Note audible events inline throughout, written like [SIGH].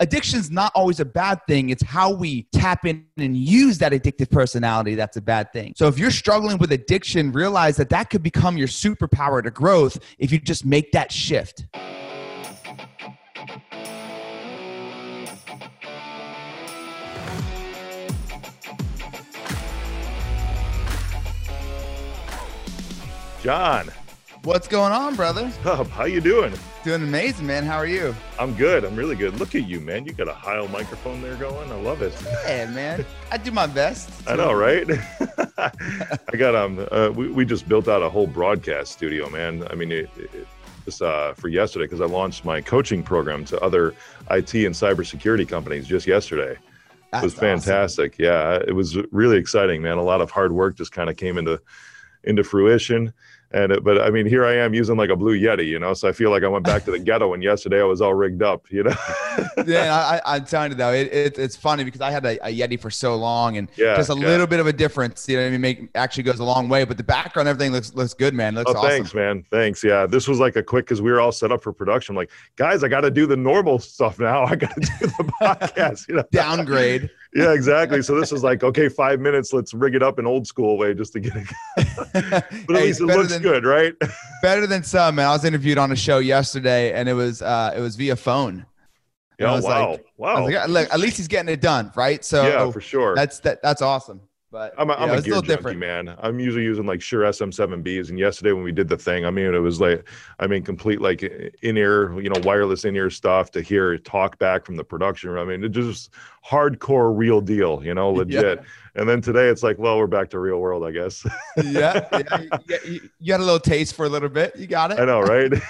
addiction's not always a bad thing. It's how we tap in and use that addictive personality that's a bad thing. So if you're struggling with addiction, realize that that could become your superpower to growth if you just make that shift. John, What's going on, brother? How you doing? Doing amazing, man. How are you? I'm good. I'm really good. Look at you, man. You got a high microphone there going. I love it. Yeah, man. I do my best. [LAUGHS] I know, right? [LAUGHS] I got um. Uh, we we just built out a whole broadcast studio, man. I mean, it, it, this uh for yesterday because I launched my coaching program to other IT and cybersecurity companies just yesterday. It That's was awesome. fantastic. Yeah, it was really exciting, man. A lot of hard work just kind of came into into fruition. And it, but I mean, here I am using like a blue Yeti, you know. So I feel like I went back to the ghetto, and yesterday I was all rigged up, you know. [LAUGHS] yeah, I, I, I'm telling you though, it, it, it's funny because I had a, a Yeti for so long, and Yeah, just a yeah. little bit of a difference. You know what I mean? Make actually goes a long way. But the background, everything looks looks good, man. Looks Oh, awesome. thanks, man. Thanks. Yeah, this was like a quick because we were all set up for production. Like, guys, I got to do the normal stuff now. I got to do the [LAUGHS] podcast. You know? Downgrade. Yeah, exactly. So this is like, okay, five minutes. Let's rig it up in old school way just to get it. [LAUGHS] but at Hey, least it looks than- good, right? Better than some, man. I was interviewed on a show yesterday, and it was uh, it was via phone. Yeah. was Wow. like- I wow. was like, look, at least he's getting it done, right? So yeah, for sure. that's that that's awesome. But I'm a, you I'm a gear junkie, different. man. I'm usually using like Shure SM7Bs, and yesterday when we did the thing, I mean, it was like, I mean, complete like in-ear, you know, wireless in-ear stuff to hear talk back from the production room. I mean, it just hardcore, real deal, you know, [LAUGHS] legit. And then today it's like, well, we're back to real world, I guess. yeah, yeah you, you- you, got a little taste for a little bit. You got it. I know, right? [LAUGHS]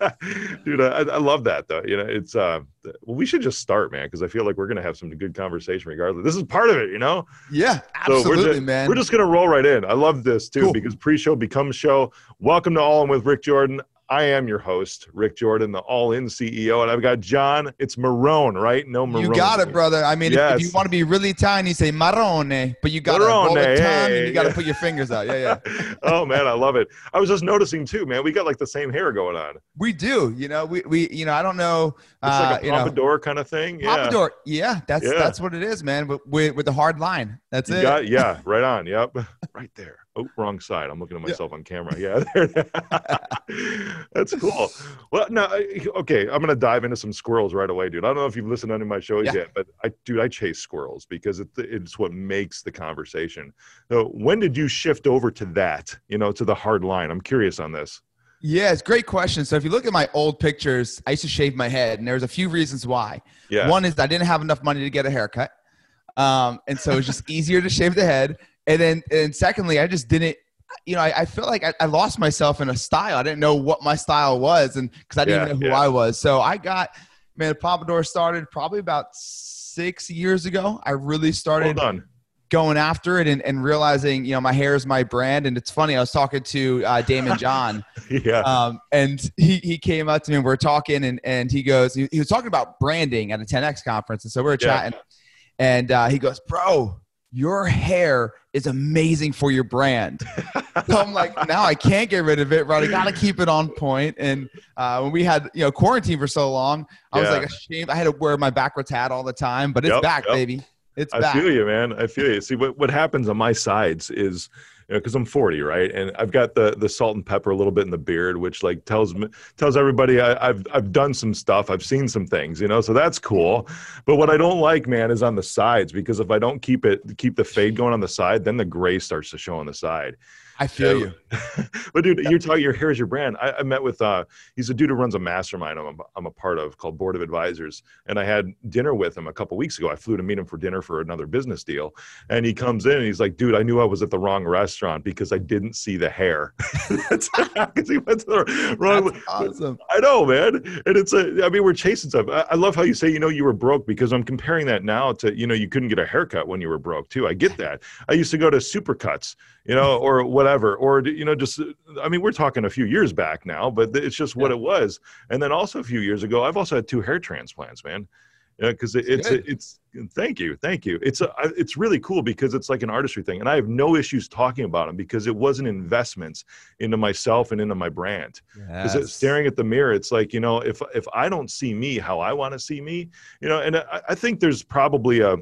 [LAUGHS] Dude, I, I love that though. You know, it's uh, well, we should just start, man, because I feel like we're gonna have some good conversation regardless. This is part of it, you know. Yeah, So absolutely, we're just, man. We're just gonna roll right in. I love this too Cool. because pre-show becomes show. Welcome to All In with Rick Jordan. I am your host, Rick Jordan, the All In CEO, and I've got John. It's Marone, right? No Marone. You got it, brother. I mean, if- if, you want to be really tiny, say Marone, but you got to hold the tongue hey, and you got to yeah. put your fingers out. Yeah, yeah. [LAUGHS] oh man, I love it. I was just noticing too, man. We got like the same hair going on. We do. You know, we, we you know, I don't know. Uh, like a you know, pompadour kind of thing. Yeah. Pompadour. Yeah, that's Yeah. that's what it is, man. With with, with the hard line. That's You it. got yeah, [LAUGHS] right on. Yep, [LAUGHS] right there. Oh, wrong side. I'm looking at Yeah. myself on camera. Yeah, [LAUGHS] there. that's cool. Well, no, okay. I'm gonna dive into some squirrels right away, dude. I don't know if you've listened to any of my shows Yeah. yet, but I, dude, I chase squirrels because it, it's what makes the conversation. So, when did you shift over to that? You know, to the hard line. I'm curious on this. Yeah, it's a great question. So if you look at my old pictures, I used to shave my head, and there's a few reasons why. Yeah. One is I didn't have enough money to get a haircut, um, and so it's just easier to shave the head. And then, and secondly, I just didn't. You know, I, I feel like I, I lost myself in a style. I didn't know what my style was, and because I didn't Yeah, know who yeah. I was. So I got man, Pompadour started probably about six years ago. I really started going after it and, and realizing, you know, my hair is my brand. And it's funny, I was talking to uh, Daymond John, [LAUGHS] Yeah. um, and he, he came up to me and we are talking and, and he goes, he, he was talking about branding at a 10X conference. And so we were Yeah. chatting and uh, he goes, bro, your hair is amazing for your brand. [LAUGHS] so I'm like, now I can't get rid of it, right? I got to [LAUGHS] keep it on point. And uh, when we had, you know, quarantine for so long, I was like ashamed. I had to wear my backwards hat all the time, but it's Yep, back, yep. baby. It's I back. feel you, man. I feel you. See, what, what happens on my sides is, because I'm 40, right, and I've got the the salt and pepper a little bit in the beard, which like tells me tells everybody I, I've I've done some stuff, I've seen some things, you know. So that's cool. But what I don't like, man, is on the sides because if I don't keep it keep the fade going on the side, then the gray starts to show on the side. I feel Yeah. you. [LAUGHS] but dude, you're talking your hair is your brand. I, I met with uh he's a dude who runs a mastermind I'm a, I'm a part of called Board of Advisors. And I had dinner with him a couple weeks ago. I flew to meet him for dinner for another business deal. And he comes in and he's like, dude, I knew I was at the wrong restaurant because I didn't see the hair. [LAUGHS] That's [LAUGHS] because he went to the wrong That's awesome. I know, man. And it's a, I mean, we're chasing stuff. I, I love how you say, you know, you were broke because I'm comparing that now to, you know, you couldn't get a haircut when you were broke too. I get that. I used to go to Supercuts, you know, or whatever, or, you know, just, I mean, we're talking a few years back now, but it's just what Yeah. it was. And then also a few years ago, I've also had two hair transplants, man. Yeah, because it, it's it's thank you, thank you. It's a, it's really cool because it's like an artistry thing, and I have no issues talking about them because it was an investment into myself and into my brand. Because yes. staring at the mirror, it's like you know, if if I don't see me how I want to see me, you know, and I, I think there's probably a,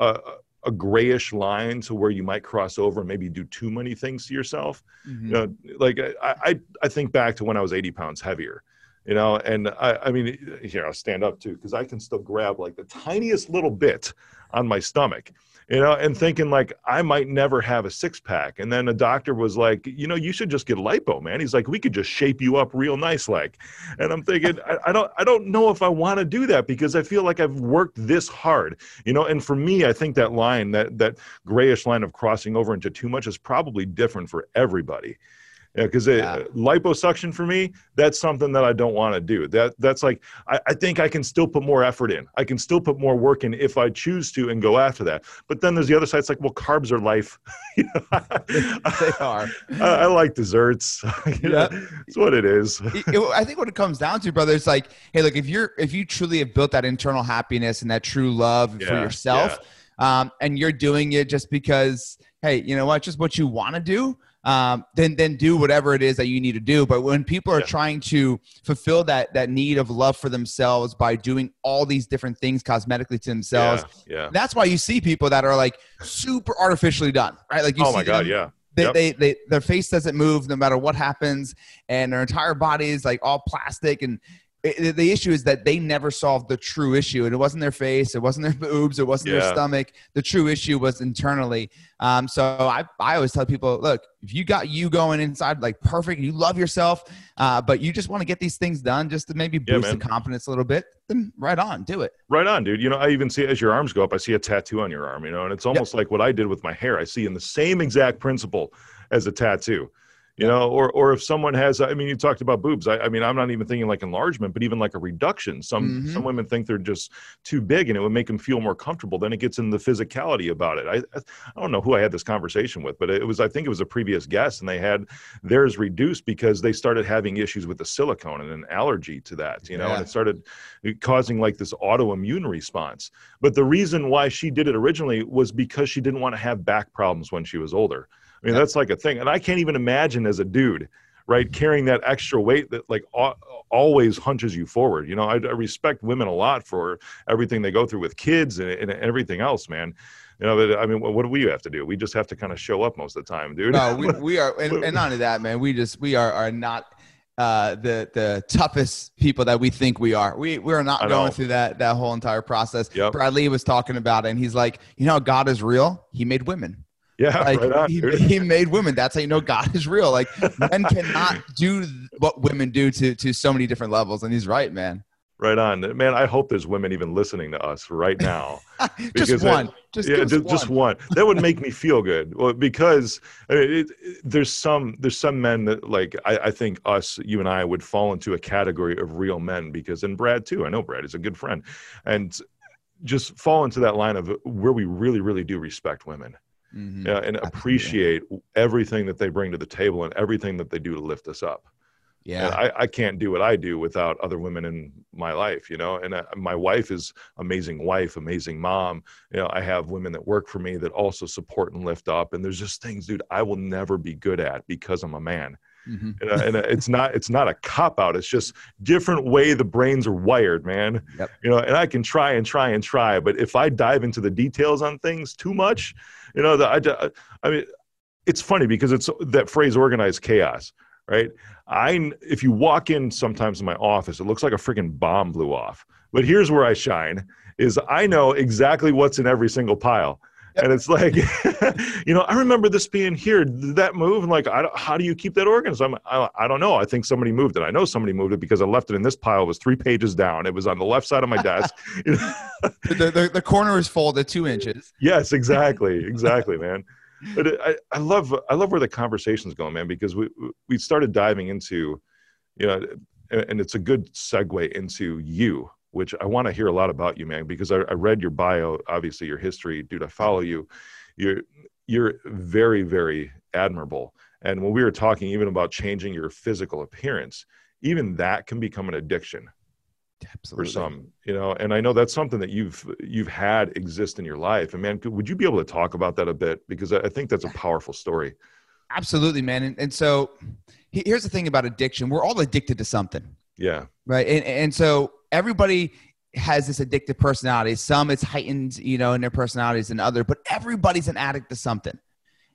a a grayish line to where you might cross over and maybe do too many things to yourself. Mm-hmm. You know, like I, I I think back to when I was 80 pounds heavier you know and i i mean here i'll stand up too because i can still grab like the tiniest little bit on my stomach you know and mm. thinking like i might never have a six pack and then a doctor was like you know you should just get lipo man. He's like we could just shape you up real nice like. And i'm thinking [LAUGHS] I, I don't i don't know if i want to do that because i feel like i've worked this hard you know? And for me i think that line that that grayish line of crossing over into too much is probably different for everybody because yeah, yeah. liposuction for me that's something that i don't want to do. That that's like I, I, think i can still put more effort in. I can still put more work in if i choose to and go after that. But then there's the other side it's like well carbs are life. [LAUGHS] [LAUGHS] They are. I, I, like desserts. [LAUGHS] Yeah it's what it is. I think what it comes down to brother is like hey look if you're if you truly have built that internal happiness and that true love yeah, for yourself um, and you're doing it just because hey you know what just what you want to do um, then then do whatever it is that you need to do. But when people are yeah. trying to fulfill that that need of love for themselves by doing all these different things cosmetically to themselves, yeah, yeah. that's why you see people that are like super artificially done, right? Like you oh my god, yeah. They, yep. they, they, their face doesn't move no matter what happens, and their entire body is like all plastic, and it, the issue is that they never solved the true issue and it wasn't their face it wasn't their [LAUGHS] boobs it wasn't yeah. their stomach. The true issue was internally. Um, so I, I always tell people look if you got you going inside like perfect you love yourself uh, but you just want to get these things done just to maybe boost yeah, the confidence a little bit then right on do it. Right on dude. You know i even see as your arms go up i see a tattoo on your arm you know and it's almost yep. like what i did with my hair. I see in the same exact principle as a tattoo you know or or if someone has i mean you talked about boobs. I, I, mean i'm not even thinking like enlargement but even like a reduction. Some mm-hmm. some women think they're just too big and it would make them feel more comfortable. Then it gets in the physicality about it. I i don't know who i had this conversation with but it was i think it was a previous guest and they had theirs reduced because they started having issues with the silicone and an allergy to that you know yeah. and it started causing like this autoimmune response. But the reason why she did it originally was because she didn't want to have back problems when she was older I mean, that's like a thing. And I can't even imagine as a dude, right, carrying that extra weight that like always hunches you forward. You know, I, I respect women a lot for everything they go through with kids and, and everything else, man. You know, but, I mean, what do we have to do? We just have to kind of show up most of the time, dude. No, we, we are, and, [LAUGHS] and not only that, man, we just, we are, are not, uh, the the toughest people that we think we are. We we're not going through that that whole entire process. Yep. Bradley was talking about it, and he's like, you know, God is real. He made women. Yeah, like right on, he, he, made women. That's how you know God is real. Like men cannot do what women do to to so many different levels, and he's right, man. Right on, man. I hope there's women even listening to us right now. [LAUGHS] just one, I, just yeah, just, just one. That would make [LAUGHS] me feel good. Well, because I mean, it, it, there's some there's some men that like I, I think us, you and I, would fall into a category of real men because, and Brad too. I know Brad is a good friend, and just fall into that line of where we really, really do respect women mm-hmm. yeah, and appreciate everything that they bring to the table and everything that they do to lift us up. Yeah, I, I can't do what I do without other women in my life, you know. And uh, my wife is amazing wife, amazing mom. You know, I have women that work for me that also support and lift up. And there's just things, dude, I will never be good at because I'm a man. Mm-hmm. And, uh, and uh, it's not it's not a cop out. It's just different way the brains are wired, man. Yep. You know, and I can try and try and try, but if I dive into the details on things too much, you know, the, I, I mean, it's funny because it's that phrase organized chaos, right? I if you walk in sometimes in my office, it looks like a freaking bomb blew off. But here's where I shine: is I know exactly what's in every single pile and it's like [LAUGHS] you know i remember this being here that move and like I, how do you keep that organized? I'm, I, I don't know. I think somebody moved it. I know somebody moved it because i left it in this pile. It was three pages down. It was on the left side of my desk. [LAUGHS] [LAUGHS] The, the, the corner is folded two inches. Yes exactly exactly man. But it, I, I love i love where the conversation's going man because we we started diving into you know and it's a good segue into you which I want to hear a lot about you, man, because I, I, read your bio, obviously your history, dude. I follow you. You're you're very, very admirable. And when we were talking even about changing your physical appearance, even that can become an addiction. Absolutely. for some you know and i know that's something that you've you've had exist in your life and man could, would you be able to talk about that a bit because i I think that's a powerful story Absolutely, man. And, and so here's the thing about addiction we're all addicted to something, yeah right? And, and so everybody has this addictive personality. Some it's heightened, you know, in their personalities than other, but everybody's an addict to something.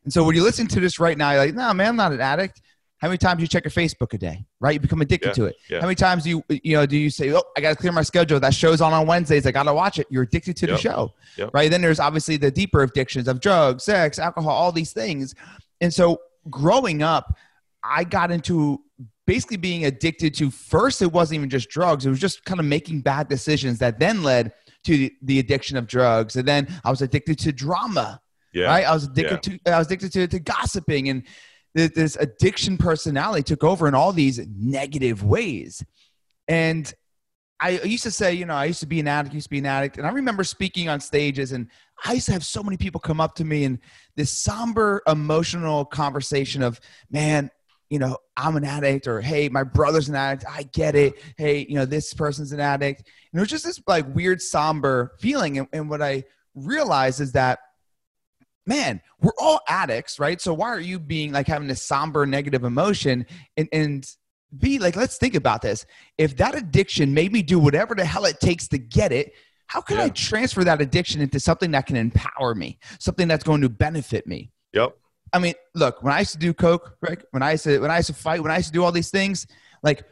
And so when you listen to this right now, you're like, no, man, I'm not an addict. How many times do you check your Facebook a day, right? You become addicted Yeah, to it. yeah. How many times do you, you know, do you say, oh, I got to clear my schedule. That show's on on Wednesdays. I got to watch it. You're addicted to the show, Yep. right? Then there's obviously the deeper addictions of drugs, sex, alcohol, all these things. And so growing up, I got into basically being addicted to first, it wasn't even just drugs, it was just kind of making bad decisions that then led to the, the addiction of drugs. And then I was addicted to drama yeah right? I was addicted to I was addicted to, to gossiping, and th- this addiction personality took over in all these negative ways. And I used to say, you know, I used to be an addict, used to be an addict, and I remember speaking on stages, and I used to have so many people come up to me and this somber, emotional conversation of, man. You know, I'm an addict, or hey, my brother's an addict. I get it. Hey, you know, this person's an addict. And it was just this like weird, somber feeling. And, and what I realized is that man, we're all addicts, right? So why are you being like having this somber negative emotion and and be like, let's think about this. If that addiction made me do whatever the hell it takes to get it, how can I transfer that addiction into something that can empower me, something that's going to benefit me? yep I mean, look, when I used to do coke, right? When I used to when I used to fight, when I used to do all these things, like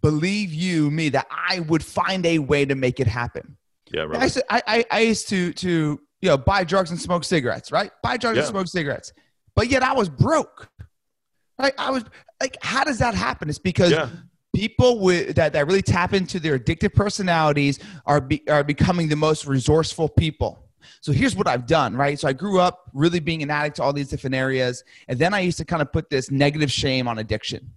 believe you me that I would find a way to make it happen. yeah I right used to, I, I, I used to, to, you know, buy drugs and smoke cigarettes, right? Buy drugs and smoke cigarettes. But yet I was broke. Like I was like, how does that happen? It's because yeah people with that, that really tap into their addictive personalities are be, are becoming the most resourceful people. So here's what I've done, right? So I grew up really being an addict to all these different areas, and then I used to kind of put this negative shame on addiction.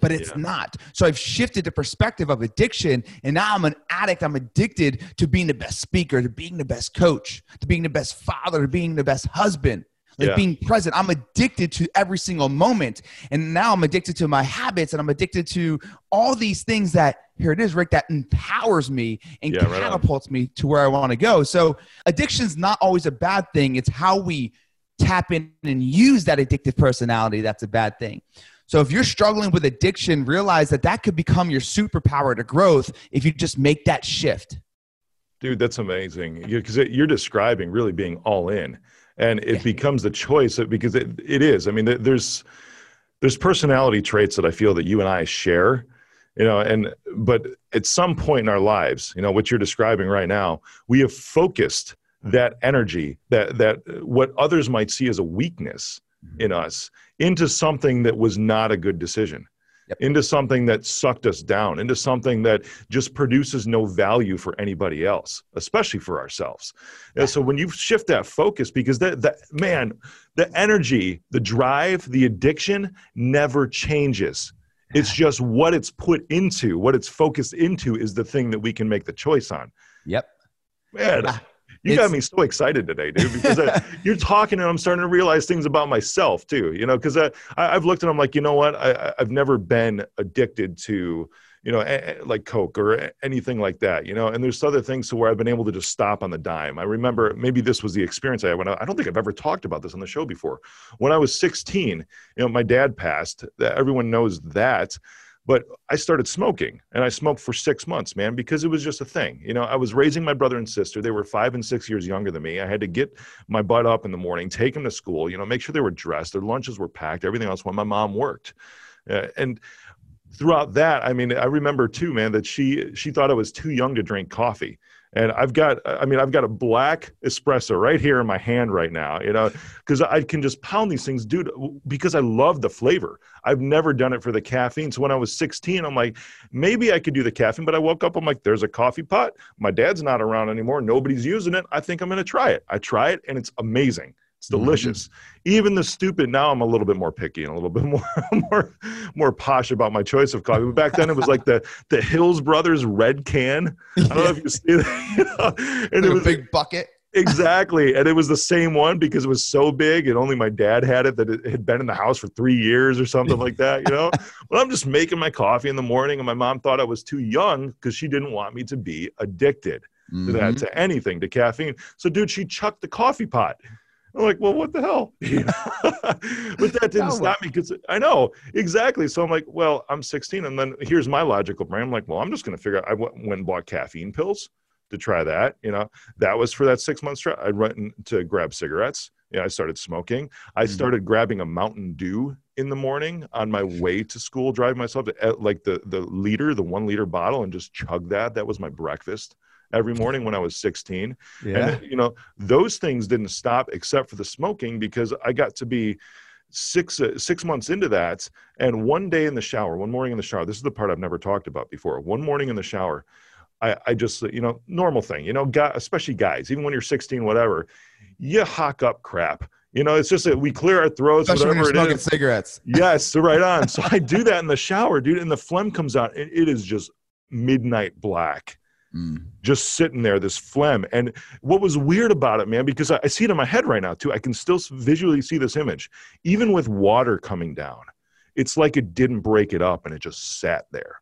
But it's Yeah. not. So I've shifted the perspective of addiction, and now I'm an addict. I'm addicted to being the best speaker, to being the best coach, to being the best father, to being the best husband, like Yeah. being present. I'm addicted to every single moment. And now I'm addicted to my habits and I'm addicted to all these things that, here it is, Rick, that empowers me and Yeah, right catapults me to where I want to go. So addiction's not always a bad thing. It's how we tap in and use that addictive personality that's a bad thing. So if you're struggling with addiction, realize that that could become your superpower to growth if you just make that shift. dude that's amazing because you're describing really being all in and it Yeah. becomes the choice because it, it is. I mean there's there's personality traits that i feel that you and i share you know and but at some point in our lives you know what you're describing right now we have focused mm-hmm. that energy that that what others might see as a weakness mm-hmm. in us into something that was not a good decision Yep. into something that sucked us down into something that just produces no value for anybody else especially for ourselves. And so when you shift that focus because that that man the energy the drive the addiction never changes. It's just what it's put into what it's focused into is the thing that we can make the choice on. Yep. man You got me so excited today dude because I, [LAUGHS] you're talking and i'm starting to realize things about myself too you know because I, i've looked and i'm like you know what? I, i've never been addicted to you know like coke or anything like that you know and there's other things to where i've been able to just stop on the dime. I remember maybe this was the experience i had when I, I don't think i've ever talked about this on the show before. When i was 16 you know my dad passed everyone knows that but I started smoking and I smoked for six months, man, because it was just a thing. You know, I was raising my brother and sister. They were five and six years younger than me. I had to get my butt up in the morning, take them to school, you know, make sure they were dressed, their lunches were packed, everything else when my mom worked. Uh, and throughout that, I mean, I remember too, man, that she she thought I was too young to drink coffee. And I've got, I mean, I've got a black espresso right here in my hand right now, you know, because I can just pound these things, dude, because I love the flavor. I've never done it for the caffeine. So when I was 16, I'm like, maybe I could do the caffeine, but I woke up, I'm like, there's a coffee pot. My dad's not around anymore. Nobody's using it. I think I'm going to try it. I try it and it's amazing. It's delicious. Even the stupid. Now I'm a little bit more picky and a little bit [LAUGHS] more, more, more posh about my choice of coffee. But back then it was like the the Hills Brothers red can. I don't know if you see that. [LAUGHS] You know? And Like it a big bucket. exactly. And it was the same one because it was so big and only my dad had it that it had been in the house for three years or something like that, you know? [LAUGHS] but I'm just making my coffee in the morning and my mom thought I was too young because she didn't want me to be addicted mm-hmm. to that, mm-hmm. to anything, to caffeine. So, dude, she chucked the coffee pot. I'm like, well, what the hell? [LAUGHS] [LAUGHS] but that didn't stop me because I know exactly. So I'm like, well, I'm 16, and then here's my logical brain. I'm like, well, I'm just going to figure out. I went and bought caffeine pills to try that. You know, that was for that six months. I went to grab cigarettes. Yeah, I started smoking. I mm-hmm. started grabbing a Mountain Dew in the morning on my way to school, driving myself to like the the liter, the one liter bottle, and just chug that. That was my breakfast every morning when I was 16. Yeah. And, you know, those things didn't stop except for the smoking because I got to be six uh, six months into that and one day in the shower one morning in the shower this is the part i've never talked about before one morning in the shower i, I just you know normal thing you know guy, especially guys even when you're 16 whatever you hock up crap you know, it's just that we clear our throats, Especially whatever when you're smoking cigarettes. [LAUGHS] Yes, so right on. So I do that in the shower, dude, and the phlegm comes out. and it is just midnight black. Mm. Just sitting there, this phlegm. And what was weird about it, man, because I, I see it in my head right now too. I can still visually see this image, even with water coming down. It's like it didn't break it up and it just sat there.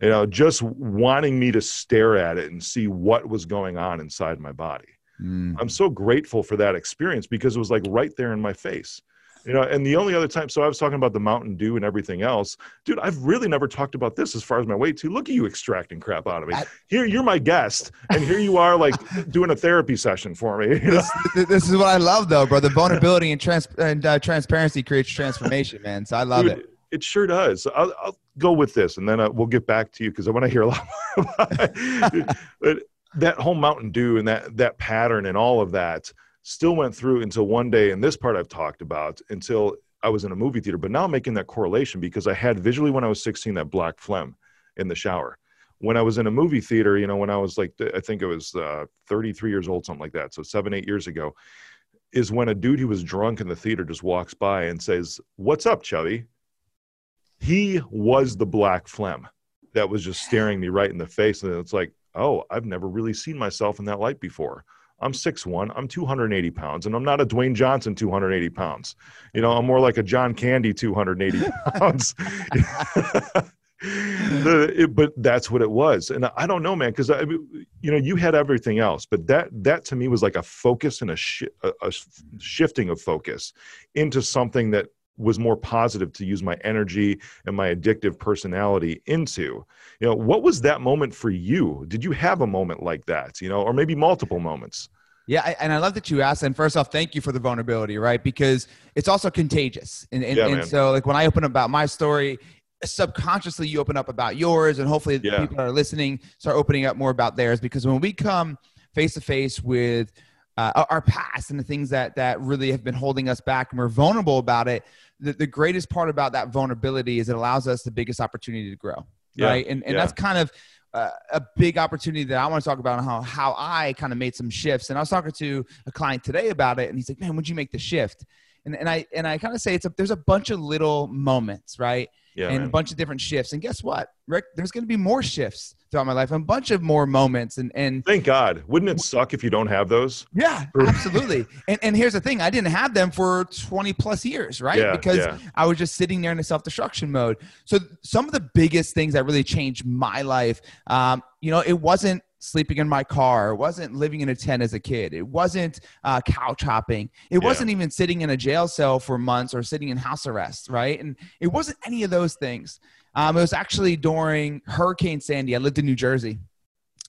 You know, just wanting me to stare at it and see what was going on inside my body. Mm. I'm so grateful for that experience because it was like right there in my face you know and the only other time so i was talking about the mountain dew and everything else. Dude i've really never talked about this as far as my weight too. Look at you extracting crap out of me. Here you're my guest and here you are like [LAUGHS] doing a therapy session for me you know? this, this, is what i love though bro. The vulnerability and, trans- and uh, transparency creates transformation man. So i love dude, it. it sure does. I'll, I'll, go with this and then uh, we'll get back to you because i want to hear a lot [LAUGHS] more about it. [LAUGHS] But that whole mountain dew and that that pattern and all of that still went through until one day, and this part I've talked about until I was in a movie theater. But now making that correlation because I had visually when I was 16 that black phlegm in the shower. When I was in a movie theater, you know, when I was like, I think it was uh, 33 years old, something like that. So seven, eight years ago, is when a dude who was drunk in the theater just walks by and says, What's up, Chubby? He was the black phlegm that was just staring me right in the face. And it's like, oh, I've never really seen myself in that light before. I'm 6'1, I'm 280 pounds, and I'm not a Dwayne Johnson 280 pounds. You know, I'm more like a John Candy 280 [LAUGHS] pounds. [LAUGHS] it, but that's what it was. And I don't know, man, because I, you know, you had everything else, but that, that to me was like a focus and a, a, a shifting of focus into something that was more positive to use my energy and my addictive personality into you know what was that moment for you did you have a moment like that you know or maybe multiple moments yeah, and I love that you asked. And first off, thank you for the vulnerability, right? Because it's also contagious. And, and, yeah, and so, like, when I open about my story, subconsciously you open up about yours, and hopefully, yeah. people that are listening start opening up more about theirs. Because when we come face to face with uh, our past and the things that that really have been holding us back and we're vulnerable about it the, the greatest part about that vulnerability is it allows us the biggest opportunity to grow yeah. right and, and yeah. that's kind of uh, a big opportunity that I want to talk about how how I kind of made some shifts. And I was talking to a client today about it, and he's like, "Man, would you make the shift?" And and I and I kind of say it's a there's a bunch of little moments, right? Yeah, and man. a bunch of different shifts. And guess what, Rick? There's going to be more shifts throughout my life, and a bunch of more moments. And and thank God, wouldn't it suck if you don't have those? Yeah, absolutely. [LAUGHS] and and here's the thing: I didn't have them for 20 plus years, right? Yeah, because yeah. I was just sitting there in a self destruction mode. So some of the biggest things that really changed my life, um, you know, it wasn't sleeping in my car. It wasn't living in a tent as a kid. It wasn't uh, couch hopping. It yeah. wasn't even sitting in a jail cell for months or sitting in house arrest, right? And it wasn't any of those things. Um, it was actually during Hurricane Sandy. I lived in New Jersey.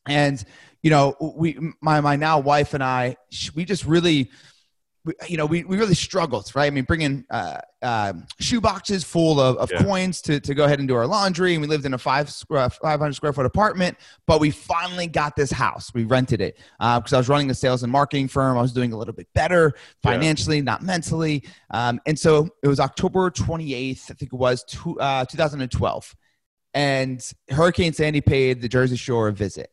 And, you know, we, my, my now wife and I, we just really you know, we, we really struggled, right? I mean, bringing uh, uh, shoe boxes full of, of yeah. coins to, to go ahead and do our laundry. And we lived in a five square, 500 square foot apartment, but we finally got this house. We rented it because uh, I was running a sales and marketing firm. I was doing a little bit better financially, yeah. not mentally. Um, and so it was October 28th, I think it was, two, uh, 2012. And Hurricane Sandy paid the Jersey Shore a visit.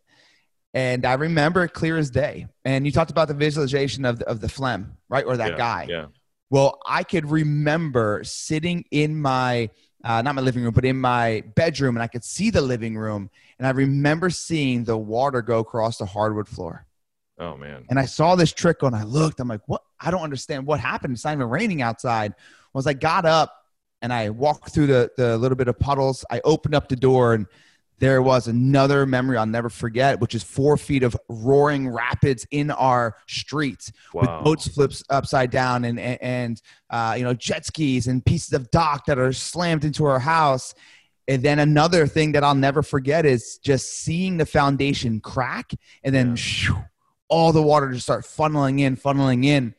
And I remember it clear as day. And you talked about the visualization of the, of the phlegm, right? Or that yeah, guy. Yeah. Well, I could remember sitting in my, uh, not my living room, but in my bedroom, and I could see the living room. And I remember seeing the water go across the hardwood floor. Oh man. And I saw this trickle and I looked. I'm like, what? I don't understand what happened. It's not even raining outside. Was I got up and I walked through the, the little bit of puddles. I opened up the door and there was another memory I'll never forget, which is four feet of roaring rapids in our streets Wow. with boats flips upside down and and, and uh, you know jet skis and pieces of dock that are slammed into our house. And then another thing that I'll never forget is just seeing the foundation crack and then Yeah. shoo, all the water just start funneling in, funneling in.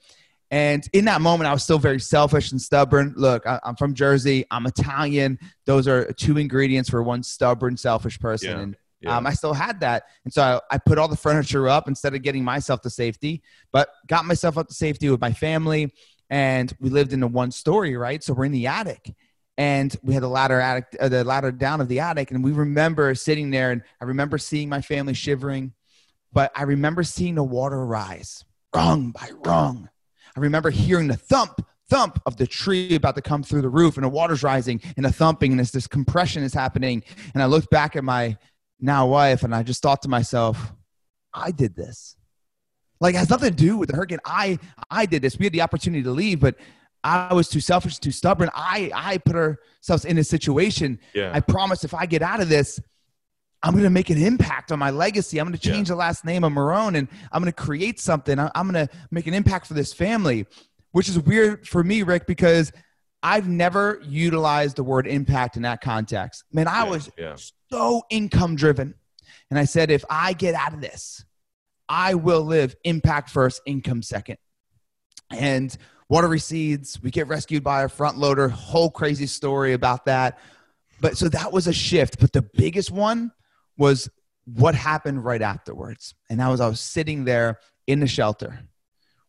And in that moment, I was still very selfish and stubborn. Look, I, I'm from Jersey. I'm Italian. Those are two ingredients for one stubborn, selfish person. Yeah. And Yeah. um, I still had that. And so I, I put all the furniture up instead of getting myself to safety, but got myself up to safety with my family. And we lived in a one story, right? So we're in the attic. And we had the ladder attic, uh, the ladder down of the attic, and we remember sitting there, and I remember seeing my family shivering, but I remember seeing the water rise, rung by rung. I remember hearing the thump, thump of the tree about to come through the roof, and the water's rising, and the thumping, and this, this compression is happening. And I looked back at my now wife, and I just thought to myself, I did this. Like it has nothing to do with the hurricane. I I did this. We had the opportunity to leave, but I was too selfish, too stubborn. I I put ourselves in a situation. yeah. I promise if I get out of this, I'm going to make an impact on my legacy. I'm going to Yeah. change the last name of Marone and I'm going to create something. I'm going to make an impact for this family, which is weird for me, Rick, because I've never utilized the word impact in that context. Man, I Yeah, was yeah. so income driven. And I said, if I get out of this, I will live impact first, income second. And water recedes. We get rescued by a front loader. Whole crazy story about that. But so that was a shift. But the biggest one was what happened right afterwards. And that was I was sitting there in the shelter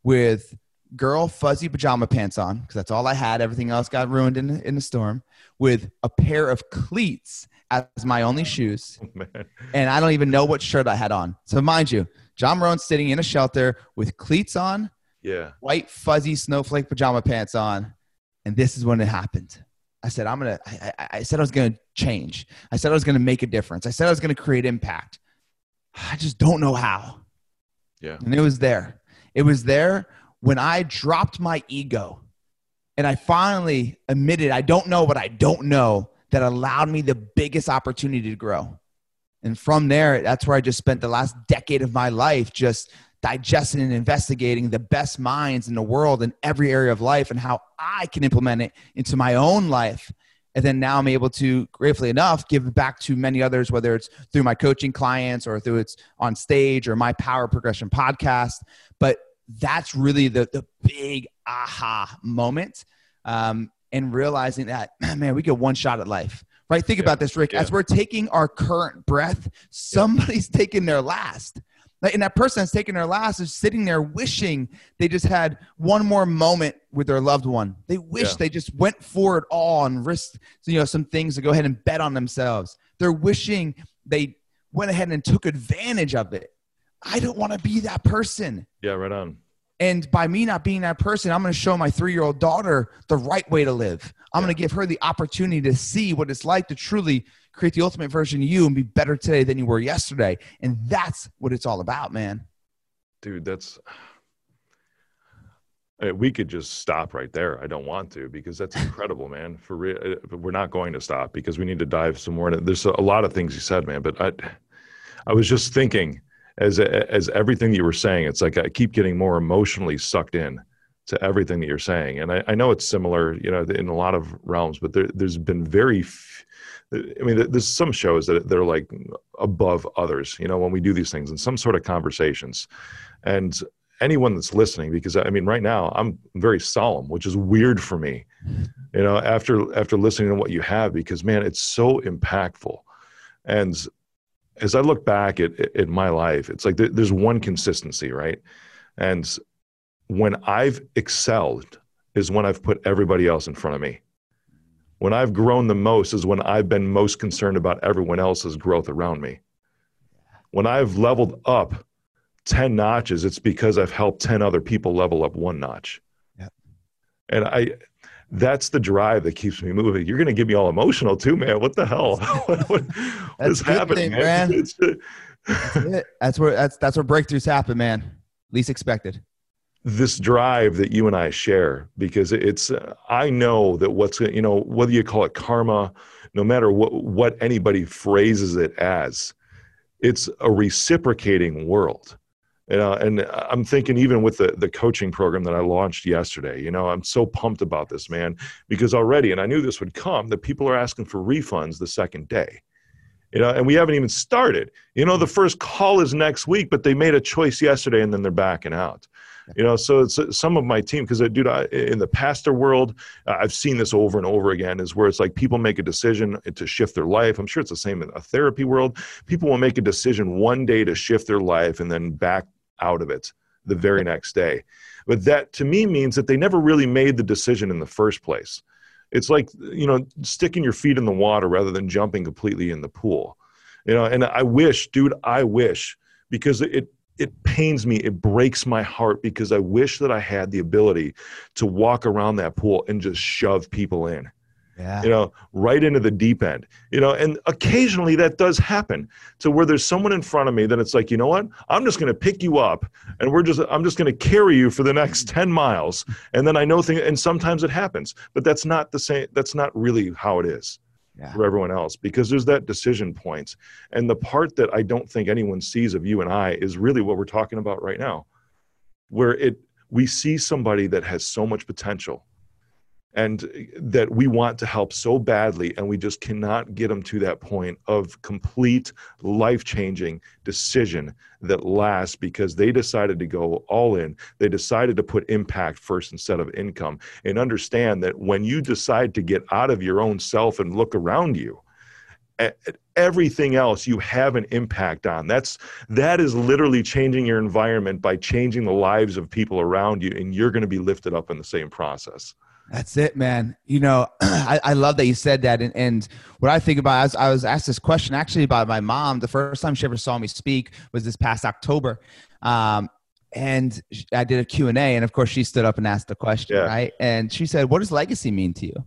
with girl fuzzy pajama pants on because that's all I had. Everything else got ruined in the, in the storm. With a pair of cleats as my only shoes, [LAUGHS] oh, Man. and I don't even know what shirt I had on. So mind you, John Marone's sitting in a shelter with cleats on, Yeah. white fuzzy snowflake pajama pants on, and this is when it happened. I said I'm gonna. I, I, I said I was gonna change. I said I was gonna make a difference. I said I was gonna create impact. I just don't know how. Yeah. And it was there. It was there when I dropped my ego and I finally admitted I don't know what I don't know that allowed me the biggest opportunity to grow. And from there, that's where I just spent the last decade of my life just digesting and investigating the best minds in the world in every area of life and how I can implement it into my own life. And then now I'm able to, gratefully enough, give back to many others, whether it's through my coaching clients or through it's on stage or my Power Progression podcast. But that's really the, the big aha moment. Um, and realizing that, [CLEARS THROAT] man, we get one shot at life, right? Think Yeah. about this, Rick. Yeah. As we're taking our current breath, somebody's [LAUGHS] taking their last. Like, And that person that's taking their last is sitting there wishing they just had one more moment with their loved one. They wish Yeah. they just went for it all and risked, you know, some things to go ahead and bet on themselves. They're wishing they went ahead and took advantage of it. I don't want to be that person. Yeah. Right on. And by me not being that person, I'm going to show my three year old daughter the right way to live. I'm Yeah. going to give her the opportunity to see what it's like to truly create the ultimate version of you and be better today than you were yesterday. And that's what it's all about, man. dude that's we could just stop right there i don't want to because that's incredible man for real uh, we're not going to stop because we need to dive some more there's a lot of things you said man but i i was just thinking as as everything you were saying it's like i keep getting more emotionally sucked in to everything that you're saying and i, I know it's similar you know in a lot of realms but there, there's been very I mean, there's some shows that they're like above others, you know, when we do these things in some sort of conversations. And anyone that's listening, because I mean, right now I'm very solemn, which is weird for me, [LAUGHS] you know, after after listening to what you have, because man, it's so impactful. And as I look back at at my life, it's like there's one consistency, right? And when I've excelled is when I've put everybody else in front of me when I've grown the most is when I've been most concerned about everyone else's growth around me. When I've leveled up 10 notches, it's because I've helped 10 other people level up one notch. Yep. And I, that's the drive that keeps me moving. You're going to get me all emotional too, man. What the hell? [LAUGHS] [LAUGHS] what, what That's is happening, thing, man? man. [LAUGHS] That's it. That's where that's that's where breakthroughs happen, man. Least expected. This drive that you and I share, because it's, uh, I know that what's, you know, whether you call it karma, no matter what, what anybody phrases it as, it's a reciprocating world. You know and i'm thinking even with the the coaching program that i launched yesterday you know i'm so pumped about this man because already and i knew this would come that people are asking for refunds the second day. You know and we haven't even started. You know the first call is next week but they made a choice yesterday and then they're backing out you know so it's uh, some of my team because uh, dude I, in the pastor world uh, i've seen this over and over again is where it's like people make a decision to shift their life. I'm sure it's the same in a therapy world. People will make a decision one day to shift their life and then back out of it the very next day. But that to me means that they never really made the decision in the first place. It's like you know sticking your feet in the water rather than jumping completely in the pool. You know and i wish dude i wish because it it pains me it breaks my heart because i wish that i had the ability to walk around that pool and just shove people in. Yeah. you know right into the deep end you know and occasionally that does happen to where there's someone in front of me that it's like you know what? I'm just going to pick you up and we're just i'm just going to carry you for the next 10 miles and then i know things and sometimes it happens but that's not the same that's not really how it is yeah. for everyone else because there's that decision point and the part that i don't think anyone sees of you and i is really what we're talking about right now where it we see somebody that has so much potential and uh, that we want to help so badly and we just cannot get them to that point of complete life-changing decision that lasts because they decided to go all in. They decided to put impact first instead of income. And understand that when you decide to get out of your own self and look around you at everything else you have an impact on. That's that is literally changing your environment by changing the lives of people around you and you're going to be lifted up in the same process that's it, man. You know, [CLEARS THROAT] I, I love that you said that. And, and what I think about, as I was asked this question actually by my mom, the first time she ever saw me speak was this past October. Um, and I did a Q&A and of course she stood up and asked the question, yeah. right? And she said, what does legacy mean to you?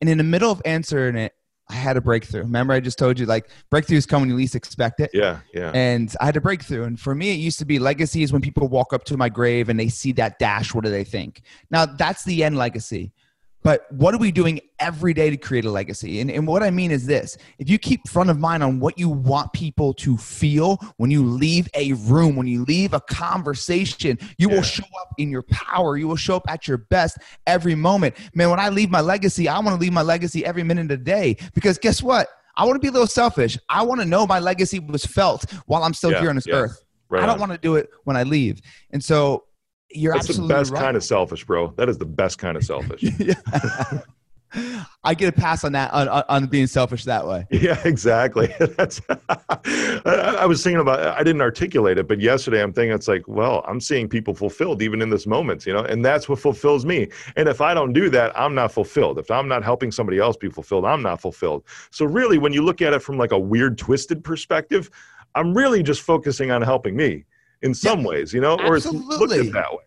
And in the middle of answering it, I had a breakthrough. Remember, I just told you like breakthroughs come when you least expect it. Yeah, yeah. And I had a breakthrough. And for me, it used to be legacy is when people walk up to my grave and they see that dash. What do they think? Now, that's the end legacy. But what are we doing every day to create a legacy? And, and what I mean is this if you keep front of mind on what you want people to feel when you leave a room, when you leave a conversation, you yeah. will show up in your power. You will show up at your best every moment. Man, when I leave my legacy, I want to leave my legacy every minute of the day because guess what? I want to be a little selfish. I want to know my legacy was felt while I'm still yeah, here on this yeah. earth. Right I don't want to do it when I leave. And so you're That's absolutely the best right. kind of selfish, bro. That is the best kind of selfish. [LAUGHS] I get a pass on that on, on being selfish that way. [LAUGHS] Yeah, exactly. [LAUGHS] That's. I was thinking about. I didn't articulate it, but yesterday I'm thinking it's like, well, I'm seeing people fulfilled even in this moment, you know, and that's what fulfills me. And if I don't do that, I'm not fulfilled. If I'm not helping somebody else be fulfilled, I'm not fulfilled. So really, when you look at it from like a weird, twisted perspective, I'm really just focusing on helping me in some yeah, ways, you know, or it's looked at that way.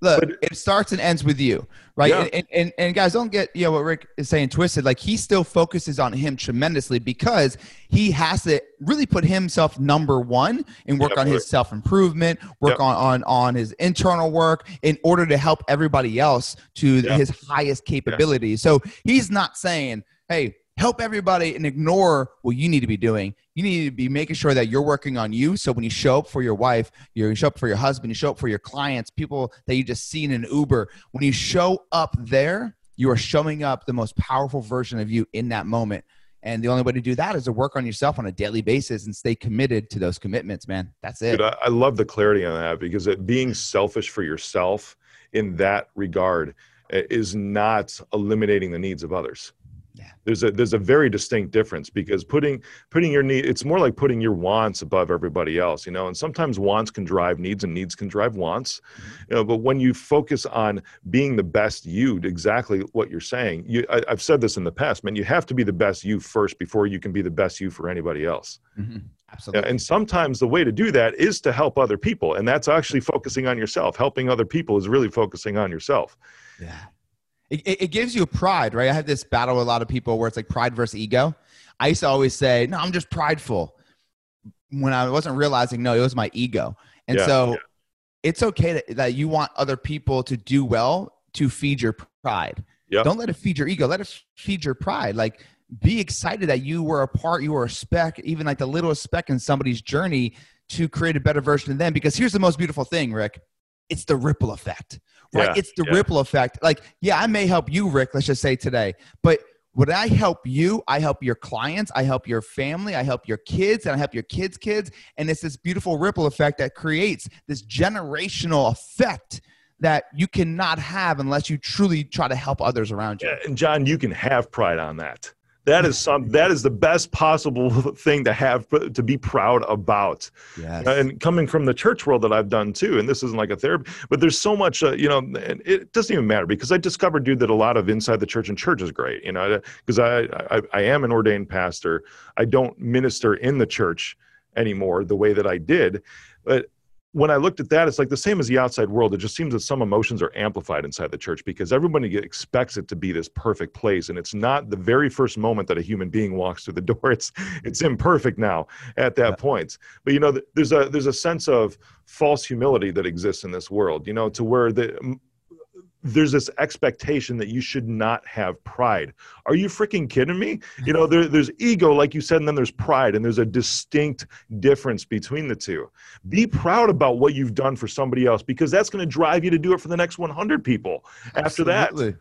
Look, but, it starts and ends with you, right? Yeah. And, and, and guys, don't get you know what Rick is saying twisted. Like he still focuses on him tremendously because he has to really put himself number one and work on his self improvement, work on, on on his internal work in order to help everybody else to his highest capability. So he's not saying, "Hey, help everybody and ignore what you need to be doing. You need to be making sure that you're working on you. So when you show up for your wife, you show up for your husband, you show up for your clients, people that you just seen in Uber, when you show up there, you are showing up the most powerful version of you in that moment. And the only way to do that is to work on yourself on a daily basis and stay committed to those commitments, man. That's it. Dude, I, I love the clarity on that because it, being selfish for yourself in that regard eh, is not eliminating the needs of others there's a there's a very distinct difference because putting putting your need it's more like putting your wants above everybody else you know and sometimes wants can drive needs and needs can drive wants mm-hmm. you know but when you focus on being the best you exactly what you're saying you I, have said this in the past man you have to be the best you first before you can be the best you for anybody else mm-hmm. Absolutely. And sometimes the way to do that is to help other people. And that's actually focusing on yourself. Helping other people is really focusing on yourself. Yeah it, it gives you pride, right? I had this battle with a lot of people where it's like pride versus ego. I used to always say, no, I'm just prideful when I wasn't realizing, no, it was my ego. And yeah, so yeah. it's okay that, that you want other people to do well to feed your pride. Yep. Don't let it feed your ego. Let it feed your pride. Like be excited that you were a part, you were a speck, even like the littlest speck in somebody's journey to create a better version of them. Because here's the most beautiful thing, Rick. It's the ripple effect, right? Yeah, it's the yeah. ripple effect. Like, yeah, I may help you, Rick, let's just say today, but when I help you, I help your clients, I help your family, I help your kids, and I help your kids' kids. And it's this beautiful ripple effect that creates this generational effect that you cannot have unless you truly try to help others around you. Yeah, and John, you can have pride on that. That is some. That is the best possible [LAUGHS] thing to have to be proud about. Yes. And coming from the church world that I've done too, and this isn't like a therapy, but there's so much, uh, you know, and it doesn't even matter because I discovered, dude, that a lot of inside the church and church is great, you know, because I, I I am an ordained pastor. I don't minister in the church anymore the way that I did, but when I looked at that, it's like the same as the outside world. It just seems that some emotions are amplified inside the church because everybody expects it to be this perfect place, and it's not the very first moment that a human being walks through the [LAUGHS] door. It's it's imperfect now at that Yeah. point. But you know, there's a there's a sense of false humility that exists in this world. You know, to where the there's this expectation that you should not have pride. Are you freaking kidding me? You know, there, there's ego, like you said, and then there's pride, and there's a distinct difference between the two. Be proud about what you've done for somebody else because that's going to drive you to do it for the next 100 people. After that, Absolutely.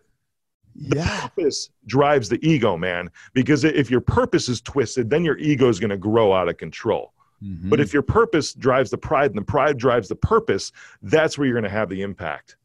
Yeah. purpose drives the ego, man. Because if your purpose is twisted, then your ego is going to grow out of control. Mm-hmm. But if your purpose drives the pride and the pride drives the purpose, that's where you're going to have the impact.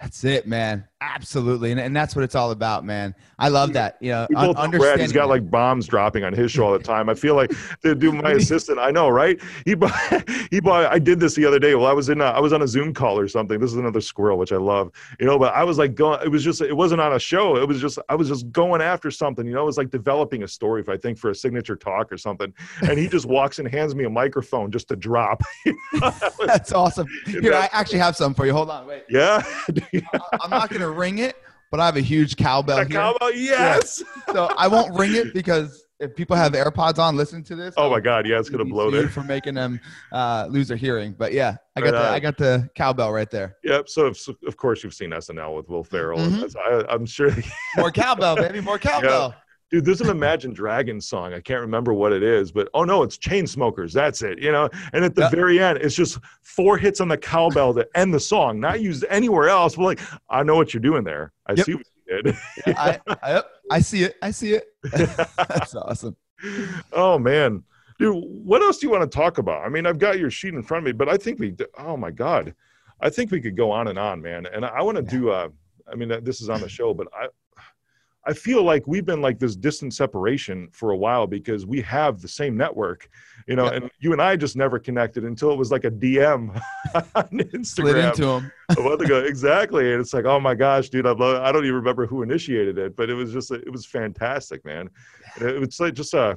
That's it, man. Absolutely. And, and that's what it's all about, man. I love that. You know, un- Brad, he's got like bombs dropping on his show all the time. I feel like to do my [LAUGHS] assistant. I know, right? He bought, [LAUGHS] he bought. I did this the other day. Well, I was in. A, I was on a Zoom call or something. This is another squirrel, which I love. You know, but I was like going. It was just. It wasn't on a show. It was just. I was just going after something. You know, it was like developing a story. If I think for a signature talk or something, and he just walks and hands me a microphone just to drop. [LAUGHS] That's awesome. Here, I actually have some for you. Hold on. Wait. yeah. I- I'm not going to ring it, but I have a huge cowbell A here. cowbell? Yes. So I won't ring it because if people have AirPods on, listen to this. Oh my God! Yeah, it's gonna blow there. for making them uh, lose their hearing. But yeah, I got Right the on. I got the cowbell right there. Yep. So, so of course you've seen SNL with Will Ferrell. Mhm. I, I'm sure. More cowbell, baby. More [LAUGHS] cowbell. Dude, there's an Imagine Dragons song. I can't remember what it is, but oh no, it's Chainsmokers. That's it. You know, and at the Yep. very end, it's just four hits on the cowbell to end the song, not used anywhere else. But like, I know what you're doing there. I Yep. see what you did. I, I, yep, I see it. I see it. [LAUGHS] That's awesome. oh man, dude, what else do you want to talk about? I mean, I've got your sheet in front of me, but I think we. Oh my god, I think we could go on and on, man. And I want to do. Uh, I mean, uh, this is on the show, but I. I feel like we've been like this distant separation for a while because we have the same network, you know, Yep. and you and I just never connected until it was like a DM [LAUGHS] on Slid Instagram into them. [LAUGHS] a month ago. Exactly. And it's like, oh my gosh, dude, I love, I don't even remember who initiated it, but it was just, it was fantastic, man. And it, it's like just uh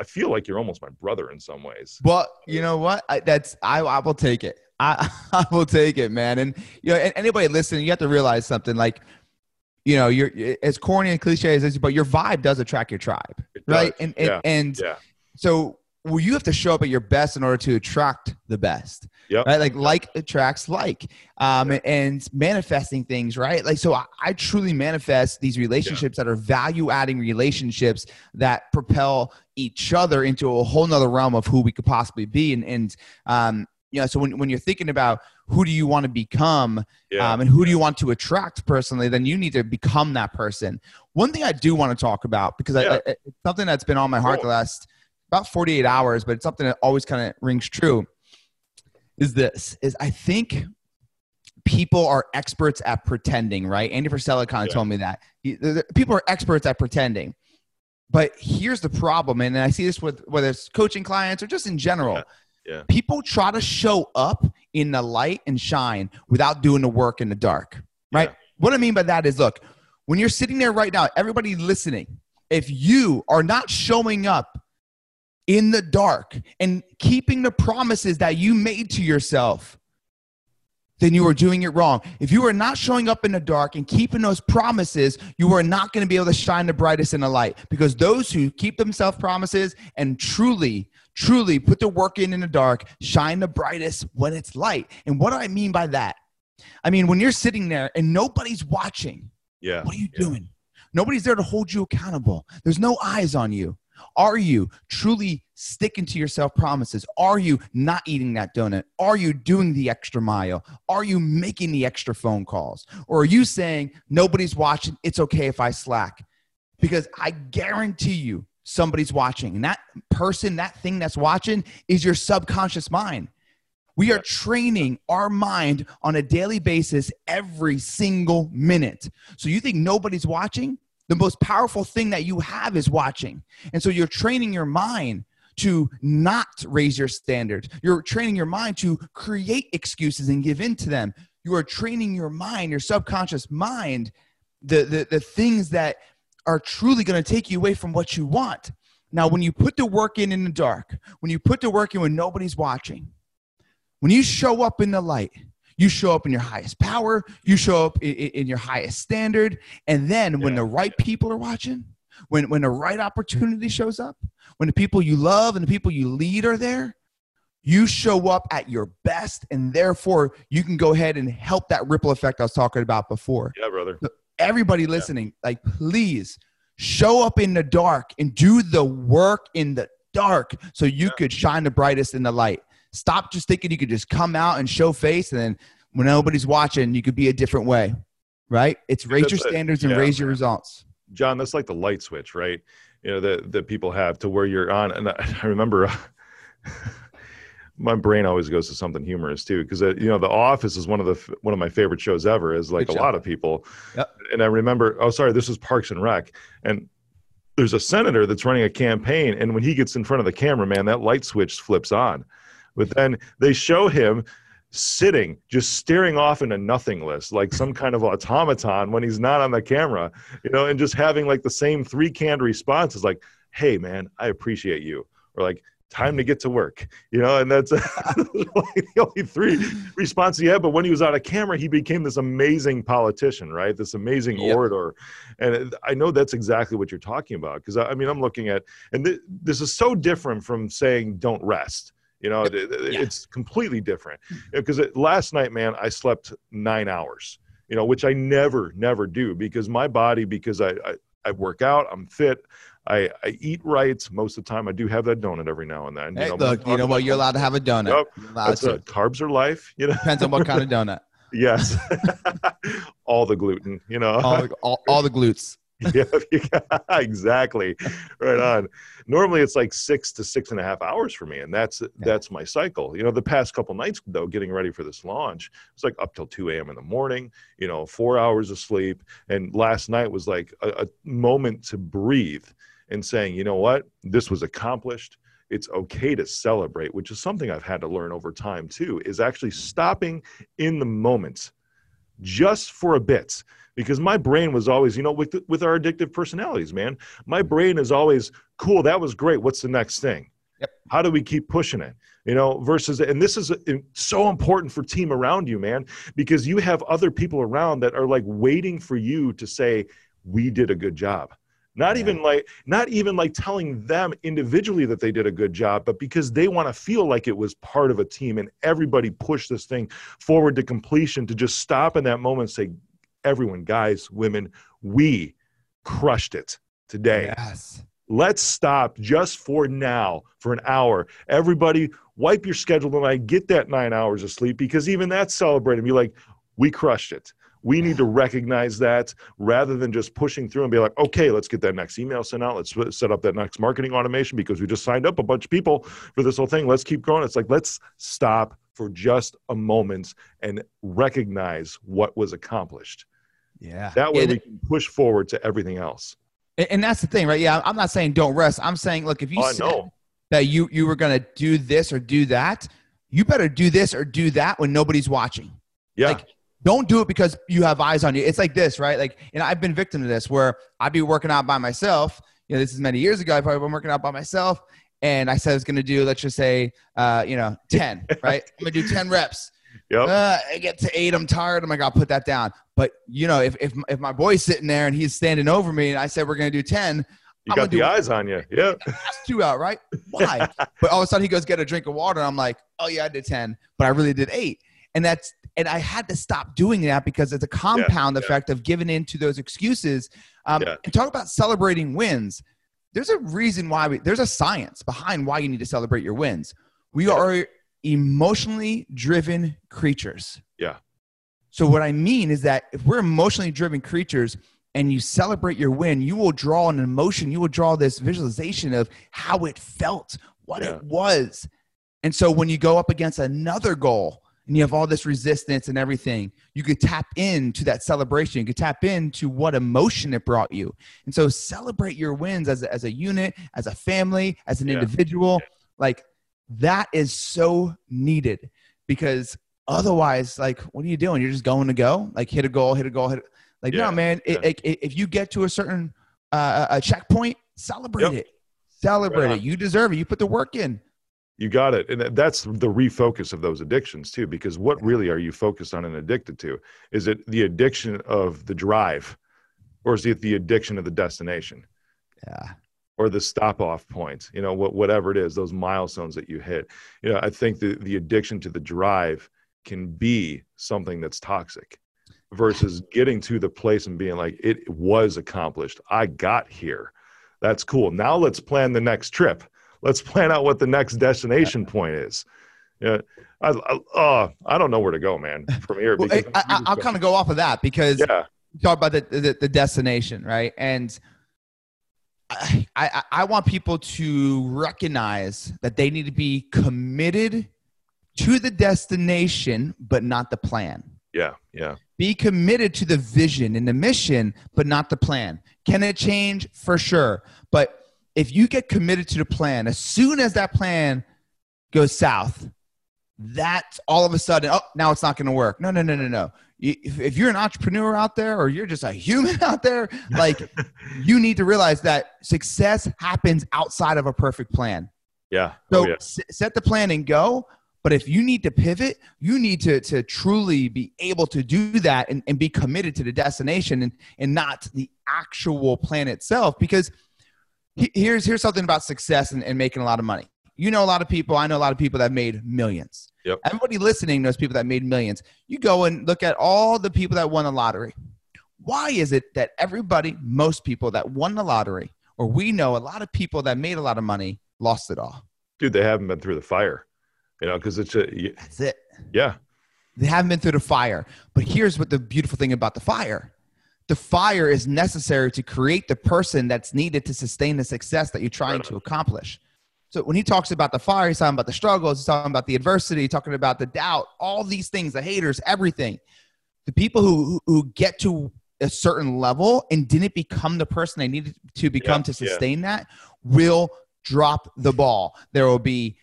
I feel like you're almost my brother in some ways. Well, you know what? I, that's I, I will take it. I, [LAUGHS] I will take it, man. And you know, and anybody listening, you have to realize something. Like, you know, you're as corny and cliche as this, but your vibe does attract your tribe, It right? does. And and, yeah. and Yeah. so well, you have to show up at your best in order to attract the best. Yep. Right. Like like attracts like. Um and manifesting things, right? Like so I, I truly manifest these relationships that are value adding relationships that propel each other into a whole nother realm of who we could possibly be. And and um, you know, so when, when you're thinking about who do you want to become Yeah. um, and who do you want to attract personally, then you need to become that person. One thing I do want to talk about because Yeah. I, it's something that's been on my heart Cool. the last about 48 hours, but it's something that always kind of rings true. Is this is I think people are experts at pretending, right? Andy Frisella kind of Yeah. told me that He- the- the- people are experts at pretending. But here's the problem, and I see this with whether it's coaching clients or just in general. Yeah. People try to show up in the light and shine without doing the work in the dark, right? Yeah. What I mean by that is look, when you're sitting there right now, everybody listening, if you are not showing up in the dark and keeping the promises that you made to yourself, then you are doing it wrong. If you are not showing up in the dark and keeping those promises, you are not going to be able to shine the brightest in the light because those who keep themselves promises and truly, truly put the work in in the dark, shine the brightest when it's light. And what do I mean by that? I mean, when you're sitting there and nobody's watching, Yeah. what are you yeah. doing? Nobody's there to hold you accountable. There's no eyes on you. Are you truly sticking to your self promises? Are you not eating that donut? Are you doing the extra mile? Are you making the extra phone calls? Or are you saying, nobody's watching? It's okay if I slack? Because I guarantee you, somebody's watching. And that person, that thing that's watching is your subconscious mind. We are training our mind on a daily basis every single minute. So you think nobody's watching? The most powerful thing that you have is watching. And so you're training your mind to not raise your standards. You're training your mind to create excuses and give in to them. You are training your mind, your subconscious mind, the, the, the things that are truly going to take you away from what you want. Now, when you put the work in in the dark, when you put the work in when nobody's watching, when you show up in the light, you show up in your highest power, you show up in, in your highest standard. And then when Yeah. the right people are watching, when, when the right opportunity shows up, when the people you love and the people you lead are there, you show up at your best. And therefore, you can go ahead and help that ripple effect I was talking about before Yeah, brother. Everybody listening, like please show up in the dark and do the work in the dark so you Yeah. could shine the brightest in the light. Stop just thinking you could just come out and show face and then when nobody's watching, you could be a different way. Right? It's raise your That's it. standards and Yeah, raise your results. John, that's like the light switch, right? You know that that people have to where you're on. And I, [LAUGHS] I remember [LAUGHS] my brain always goes to something humorous too, because uh, you know The Office is one of the f- one of my favorite shows ever. Is like Good a show. lot of people. Yep. And I remember, oh, sorry, this is Parks and Rec, and there's a senator that's running a campaign, and when he gets in front of the camera, man, that light switch flips on. But then they show him sitting, just staring off into nothingness, like some kind of automaton when he's not on the camera, you know, and just having like the same three canned responses, like, "Hey, man, I appreciate you," or like, "Time to get to work," you know, and that's [LAUGHS] like the only three responses he had. But when he was on a camera, he became this amazing politician, right? This amazing Yep. orator, and I know that's exactly what you're talking about because I, I mean, I'm looking at, and th- this is so different from saying "don't rest." You know, it- Yeah. it's completely different because last night, man, I slept nine hours. You know, which I never, never do because my body, because I, I, I work out, I'm fit, I, I eat right most of the time. I do have that donut every now and then. Hey, know, look, you know what? You're allowed to have a donut. Yep. That's carbs are life. You know, Depends on what kind of donut. [LAUGHS] yes, [LAUGHS] all the gluten. You know, All, all, all the glutes. [LAUGHS] yeah, exactly. Right on. Normally it's like six to six and a half hours for me, and that's that's my cycle. You know, the past couple nights though, getting ready for this launch, it's like up till two a.m. in the morning. You know, four hours of sleep, and last night was like a, a moment to breathe and saying, you know what, this was accomplished. It's okay to celebrate, which is something I've had to learn over time too. Is actually stopping in the moment, just for a bit because my brain was always you know with with our addictive personalities man my brain is always cool that was great what's the next thing Yep. how do we keep pushing it you know versus and this is uh, so important for team around you man because you have other people around that are like waiting for you to say we did a good job not Yeah. even like not even like telling them individually that they did a good job but because they want to feel like it was part of a team and everybody pushed this thing forward to completion to just stop in that moment and say everyone guys women we crushed it today Yes. let's stop just for now for an hour everybody wipe your schedule tonight get that nine hours of sleep because even that's celebrating be like we crushed it we need to recognize that rather than just pushing through and be like okay let's get that next email sent out let's set up that next marketing automation because we just signed up a bunch of people for this whole thing let's keep growing it's like let's stop for just a moment and recognize what was accomplished Yeah. that way Yeah, we can push forward to everything else And, and that's the thing, right? Yeah, I'm not saying don't rest. I'm saying, look, if you Oh, said know. that you you were going to do this or do that, you better do this or do that when nobody's watching. yeah Like, don't do it because you have eyes on you. It's like this, right? Like, and I've been victim to this where I'd be working out by myself. You know, this is many years ago. I've probably been working out by myself, and I said I was going to do, let's just say, uh, you know, ten, [LAUGHS] right? I'm going to do ten reps. yep Uh, I get to eight. I'm tired. I'm like, I'll put that down. But you know, if if if my boy's sitting there and he's standing over me, and I said we're gonna do ten, You I'm got gonna the it. eyes on you. Yeah. That's [LAUGHS] two out, right? Why? [LAUGHS] but all of a sudden he goes get a drink of water. And I'm like, oh yeah, I did ten, but I really did eight. And that's and I had to stop doing that because it's a compound yeah. effect of giving in to those excuses. Um, Yeah. And talk about celebrating wins. There's a reason why we, there's a science behind why you need to celebrate your wins. We Yeah. are emotionally driven creatures. Yeah. So what I mean is that if we're emotionally driven creatures and you celebrate your win, you will draw an emotion, you will draw this visualization of how it felt, what Yeah. it was. And so when you go up against another goal and you have all this resistance and everything, you could tap into that celebration. You could tap into what emotion it brought you. And so celebrate your wins as a, as a unit, as a family, as an Yeah. individual. Like that is so needed because otherwise, like, what are you doing? You're just going to go, like, hit a goal, hit a goal, hit. Like, Yeah, no, man. It, yeah. it- if you get to a certain uh, a checkpoint, celebrate Yep. it. Celebrate Right it. You deserve it. You put the work in. You got it. And that's the refocus of those addictions too, because what really are you focused on and addicted to? Is it the addiction of the drive or is it the addiction of the destination Yeah. or the stop off point? You know, what, whatever it is, those milestones that you hit. You know, I think the, the addiction to the drive can be something that's toxic versus getting to the place and being like, it was accomplished. I got here. That's cool. Now let's plan the next trip. Let's plan out what the next destination point is. Yeah, I, I, uh, I don't know where to go, man, from here. Well, I, I, I'll kind of go off of that because yeah, you talk about the, the, the destination, right? And I, I, I want people to recognize that they need to be committed to the destination, but not the plan. yeah, yeah, Be committed to the vision and the mission, but not the plan. Can it change? For sure. But if you get committed to the plan, as soon as that plan goes south, that's all of a sudden, oh, now it's not going to work. No, no, no, no, no. If, if you're an entrepreneur out there or you're just a human [LAUGHS] out there, like [LAUGHS] you need to realize that success happens outside of a perfect plan. yeah. So oh, yeah. s- set the plan and go. But if you need to pivot, you need to, to truly be able to do that and, and be committed to the destination and, and not the actual plan itself. Because here's, here's something about success and, and making a lot of money. You know a lot of people, I know a lot of people that made millions. Yep. Everybody listening knows people that made millions. You go and look at all the people that won the lottery. Why is it that everybody, most people that won the lottery, or we know a lot of people that made a lot of money, lost it all? Dude, they haven't been through the fire, you know, because it's a, y- That's it. yeah, They haven't been through the fire. But here's what the beautiful thing about the fire the fire is necessary to create the person that's needed to sustain the success that you're trying to accomplish. So when he talks about the fire, he's talking about the struggles, he's talking about the adversity, he's talking about the doubt, all these things, the haters, everything. The people who who get to a certain level and didn't become the person they needed to become Yeah, to yeah. sustain that will drop the ball. There will be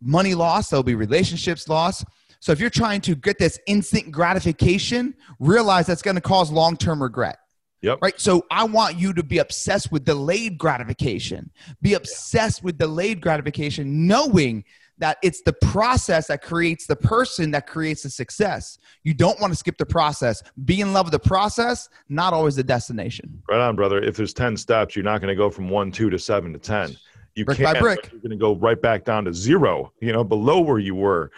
money loss, there'll be relationships lost. So if you're trying to get this instant gratification, realize that's going to cause long-term regret. Yep. Right. So I want you to be obsessed with delayed gratification. Be obsessed with delayed gratification, knowing that it's the process that creates the person that creates the success. You don't want to skip the process. Be in love with the process, not always the destination. right on, brother. If there's 10 steps, you're not going to go from one, two to seven to 10. You Brick can't, by brick. You're going to go right back down to zero, you know, below where you were.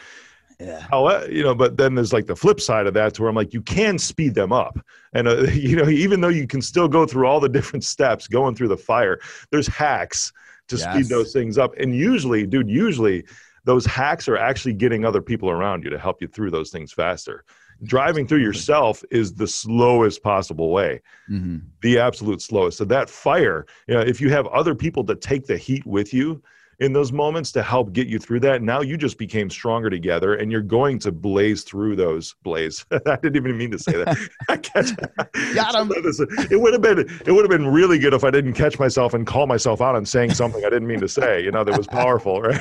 Yeah. How, uh, you know, but then there's like the flip side of that to where I'm like, you can speed them up. And, uh, [LAUGHS] you know, even though you can still go through all the different steps going through the fire, there's hacks to speed those things up. And usually, dude, usually those hacks are actually getting other people around you to help you through those things faster. Driving through yourself is the slowest possible way Mhm. the absolute slowest. So that fire, you know, if you have other people to take the heat with you in those moments to help get you through that, now you just became stronger together and you're going to blaze through those blaze. [LAUGHS] I didn't even mean to say that. [LAUGHS] I catch Got 'em. [LAUGHS] It would have been it would have been really good if I didn't catch myself and call myself out on saying something I didn't mean to say, you know, that was powerful, right?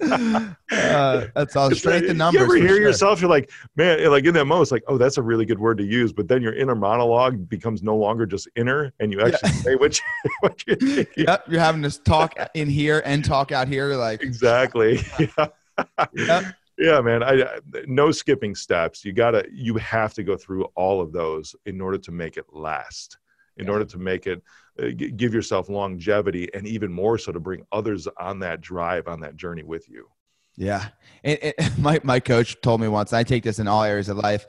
Uh, that's all strength in numbers. You ever hear sure. yourself? You're like, man, like in that moment, it's like, oh, that's a really good word to use. But then your inner monologue becomes no longer just inner, and you actually say what you, what you think. Yep, you're having to talk in here and talk out here. Like, Exactly. [LAUGHS] Yeah. Yep. Yeah, man. I, I no skipping steps. You gotta. You have to go through all of those in order to make it last. in Yeah. order to make it uh, g- give yourself longevity and even more so to bring others on that drive on that journey with you Yeah. And, and [LAUGHS] my, my coach told me once, I take this in all areas of life.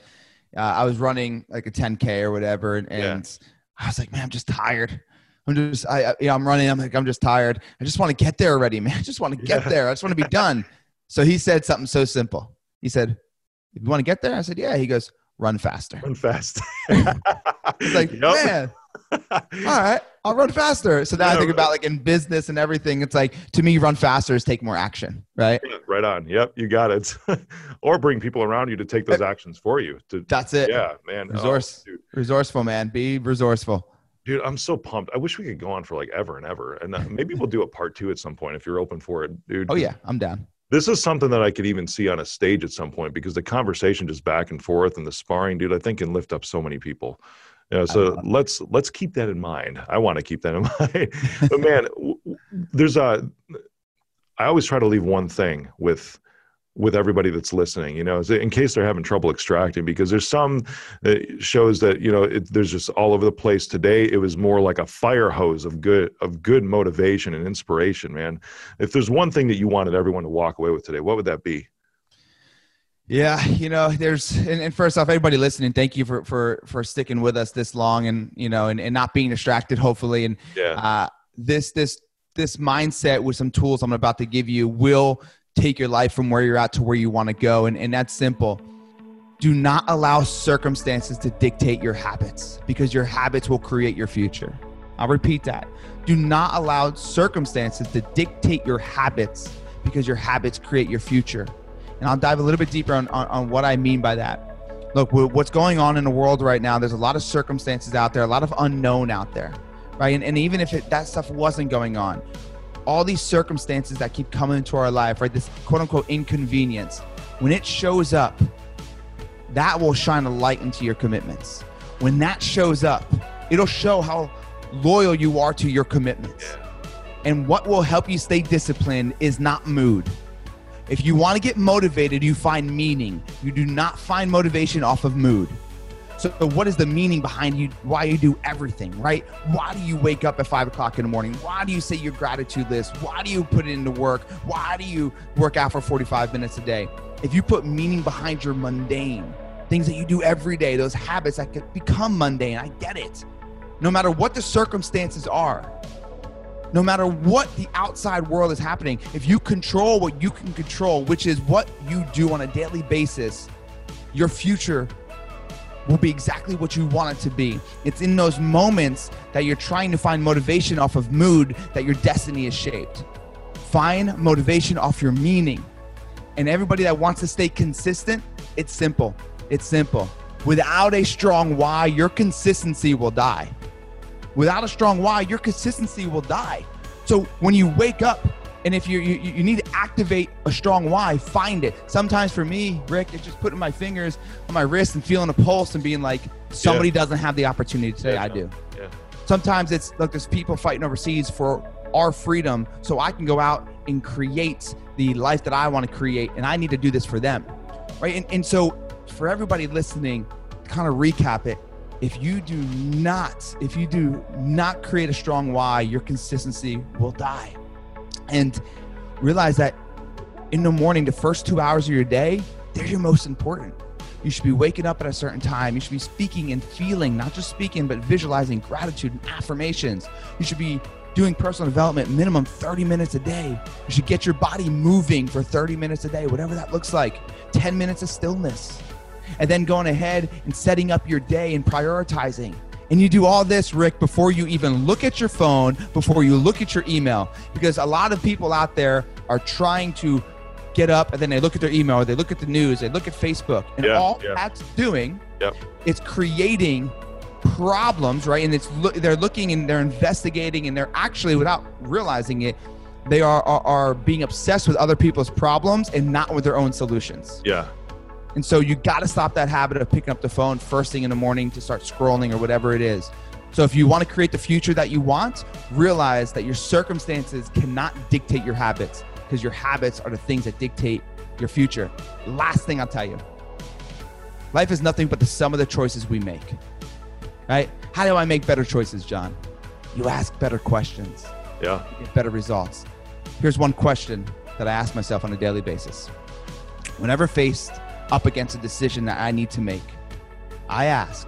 Uh, I was running like a 10K or whatever. And, Yeah. and I was like, man, I'm just tired. I'm just, I, I- you know, I'm running. I'm like, I'm just tired. I just want to get there already, [LAUGHS] man. I just want to get Yeah. there. I just want to be done. So he said something so simple. He said, you want to get there? I said, yeah. He goes, run faster. run fast It's [LAUGHS] like, Yep. man, all right, I'll run faster. So now I think about like in business and everything. It's like, to me, run faster is take more action, right? Yeah, right on yep you got it [LAUGHS] or bring people around you to take those eh, actions for you to That's it. yeah man Oh, Resource. dude. Resourceful, man. Be resourceful. Dude, I'm so pumped. I wish we could go on for like ever and ever. And uh, maybe we'll do a part two at some point if you're open for it, dude. Oh yeah, I'm down. This is something that I could even see on a stage at some point because the conversation just back and forth and the sparring, dude, I think can lift up so many people. You know, so let's let's keep that in mind. I want to keep that in [LAUGHS] mind. but man, there's a I always try to leave one thing with with everybody that's listening, you know, in case they're having trouble extracting, because there's some that shows that you know it, there's just all over the place. Today, it was more like a fire hose of good of good motivation and inspiration. Man, if there's one thing that you wanted everyone to walk away with today, what would that be? Yeah, you know, there's and, and first off, everybody listening, thank you for for for sticking with us this long and you know and, and not being distracted, hopefully. And Yeah, uh, this this this mindset with some tools I'm about to give you will take your life from where you're at to where you want to go. And and that's simple. Do not allow circumstances to dictate your habits because your habits will create your future. I'll repeat that. Do not allow circumstances to dictate your habits because your habits create your future. And I'll dive a little bit deeper on, on, on what I mean by that. Look, what's going on in the world right now, there's a lot of circumstances out there, a lot of unknown out there, right? And, and even if it, that stuff wasn't going on, all these circumstances that keep coming into our life, right? This quote unquote inconvenience, when it shows up, that will shine a light into your commitments. When that shows up, it'll show how loyal you are to your commitments. And what will help you stay disciplined is not mood. If you want to get motivated, you find meaning. You do not find motivation off of mood. So, what is the meaning behind you? Why you do everything, right? Why do you wake up at five o'clock in the morning? Why do you say your gratitude list? Why do you put it into work? Why do you work out for 45 minutes a day? If you put meaning behind your mundane things that you do every day, those habits that could become mundane, I get it. No matter what the circumstances are, no matter what the outside world is happening, if you control what you can control, which is what you do on a daily basis, your future will be exactly what you want it to be. It's in those moments that you're trying to find motivation off of mood that your destiny is shaped. Find motivation off your meaning. And everybody that wants to stay consistent, it's simple. It's simple. Without a strong why, your consistency will die. Without a strong why, your consistency will die. So when you wake up, and if you, you you need to activate a strong why, find it. Sometimes for me, Rick, it's just putting my fingers on my wrist and feeling a pulse and being like, somebody doesn't have the opportunity today. Yeah, I do. yeah, Sometimes it's look, there's people fighting overseas for our freedom, so I can go out and create the life that I want to create, and I need to do this for them, right? And, and so for everybody listening, kind of recap it. If you do not, if you do not create a strong why, your consistency will die. And realize that in the morning, the first two hours of your day, they're your most important. You should be waking up at a certain time. You should be speaking and feeling, not just speaking, but visualizing gratitude and affirmations. You should be doing personal development minimum 30 minutes a day. You should get your body moving for 30 minutes a day, whatever that looks like. 10 minutes of stillness. And then going ahead and setting up your day and prioritizing. And you do all this, Rick, before you even look at your phone, before you look at your email. Because a lot of people out there are trying to get up and then they look at their email, or they look at the news, they look at Facebook. And Yeah, all yeah. that's doing Yep. is creating problems, right? And it's look they're looking and they're investigating and they're actually, without realizing it, they are, are are being obsessed with other people's problems and not with their own solutions. yeah. And so you got to stop that habit of picking up the phone first thing in the morning to start scrolling or whatever it is. So if you want to create the future that you want, realize that your circumstances cannot dictate your habits because your habits are the things that dictate your future. Last thing I'll tell you. Life is nothing but the sum of the choices we make. Right? How do I make better choices, John? You ask better questions, Yeah. you get better results. Here's one question that I ask myself on a daily basis. Whenever faced up against a decision that I need to make, I ask,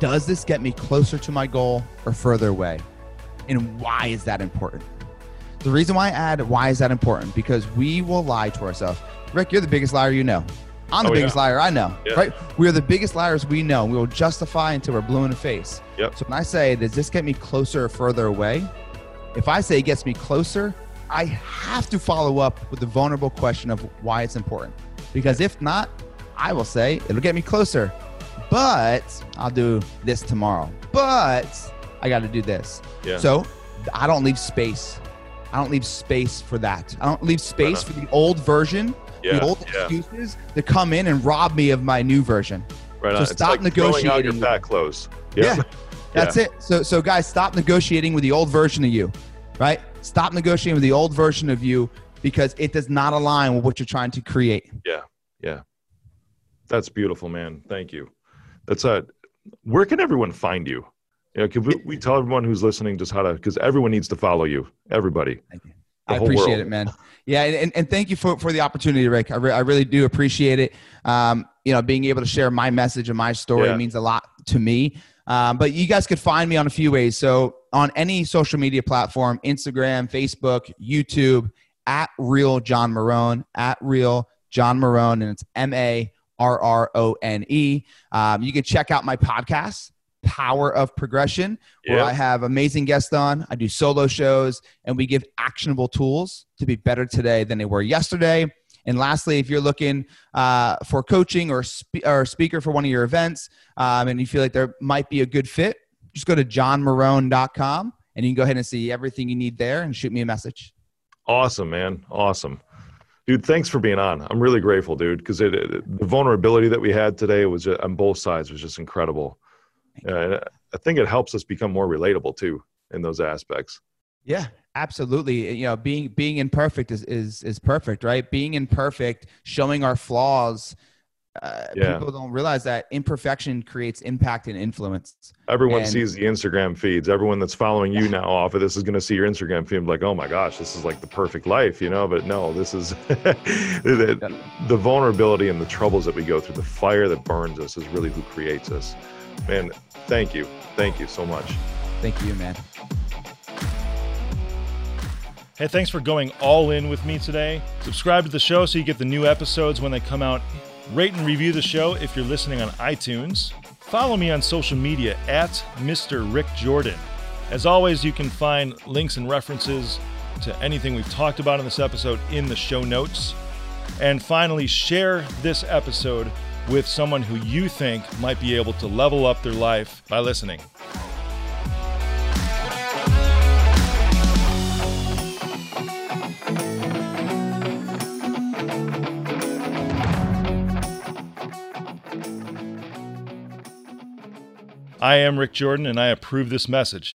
does this get me closer to my goal or further away? And why is that important? The reason why I add why is that important because we will lie to ourselves. Rick, you're the biggest liar you know. I'm the Oh, biggest yeah. liar I know. Yeah. Right? We are the biggest liars we know. We will justify until we're blue in the face. Yep. So when I say, does this get me closer or further away? If I say it gets me closer, I have to follow up with the vulnerable question of why it's important. Because if not, I will say it'll get me closer, but I'll do this tomorrow. But I got to do this. Yeah. So I don't leave space. I don't leave space for that. I don't leave space for the old version, Yeah. the old yeah. excuses to come in and rob me of my new version. Right So on. Stop like throwing out your negotiating. fat clothes. Yeah. Yep. That's it. So, so guys, stop negotiating with the old version of you, right? Stop negotiating with the old version of you because it does not align with what you're trying to create. Yeah. Yeah. That's beautiful, man. Thank you. That's uh where can everyone find you? You know, can we, we tell everyone who's listening just how to because everyone needs to follow you. Everybody. Thank you. I appreciate world. it, man. Yeah, and, and, and thank you for, for the opportunity, Rick. I, re- I really do appreciate it. Um, you know, being able to share my message and my story Yeah. means a lot to me. Um, but you guys could find me on a few ways. So on any social media platform, Instagram, Facebook, YouTube, at Real John Marrone, at Real John Marrone, and it's M A R R O N E. Um, you can check out my podcast, Power of Progression, where. I have amazing guests on. I do solo shows, and we give actionable tools to be better today than they were yesterday. And lastly, if you're looking uh, for coaching or, spe- or speaker for one of your events um, and you feel like there might be a good fit, just go to johnmarrone.com and you can go ahead and see everything you need there and shoot me a message. Awesome, man. Awesome. Dude, thanks for being on. I'm really grateful, dude, because it, it- the vulnerability that we had today was just, on both sides was just incredible. Uh, and I think it helps us become more relatable too in those aspects. Yeah, absolutely. You know, being being imperfect is is is perfect, right? Being imperfect, showing our flaws. Uh, Yeah. People don't realize that imperfection creates impact and influence. Everyone And- sees the Instagram feeds. Everyone that's following you now off of this is going to see your Instagram feed like, oh my gosh, this is like the perfect life, you know? But no, this is [LAUGHS] the, the vulnerability and the troubles that we go through, the fire that burns us is really who creates us. Man, thank you. Thank you so much. Thank you, man. Hey, thanks for going all in with me today. Subscribe to the show so you get the new episodes when they come out. Rate and review the show if you're listening on iTunes. Follow me on social media at Mr. Rick Jordan. As always, you can find links and references to anything we've talked about in this episode in the show notes. And finally, share this episode with someone who you think might be able to level up their life by listening. I am Rick Jordan, and I approve this message.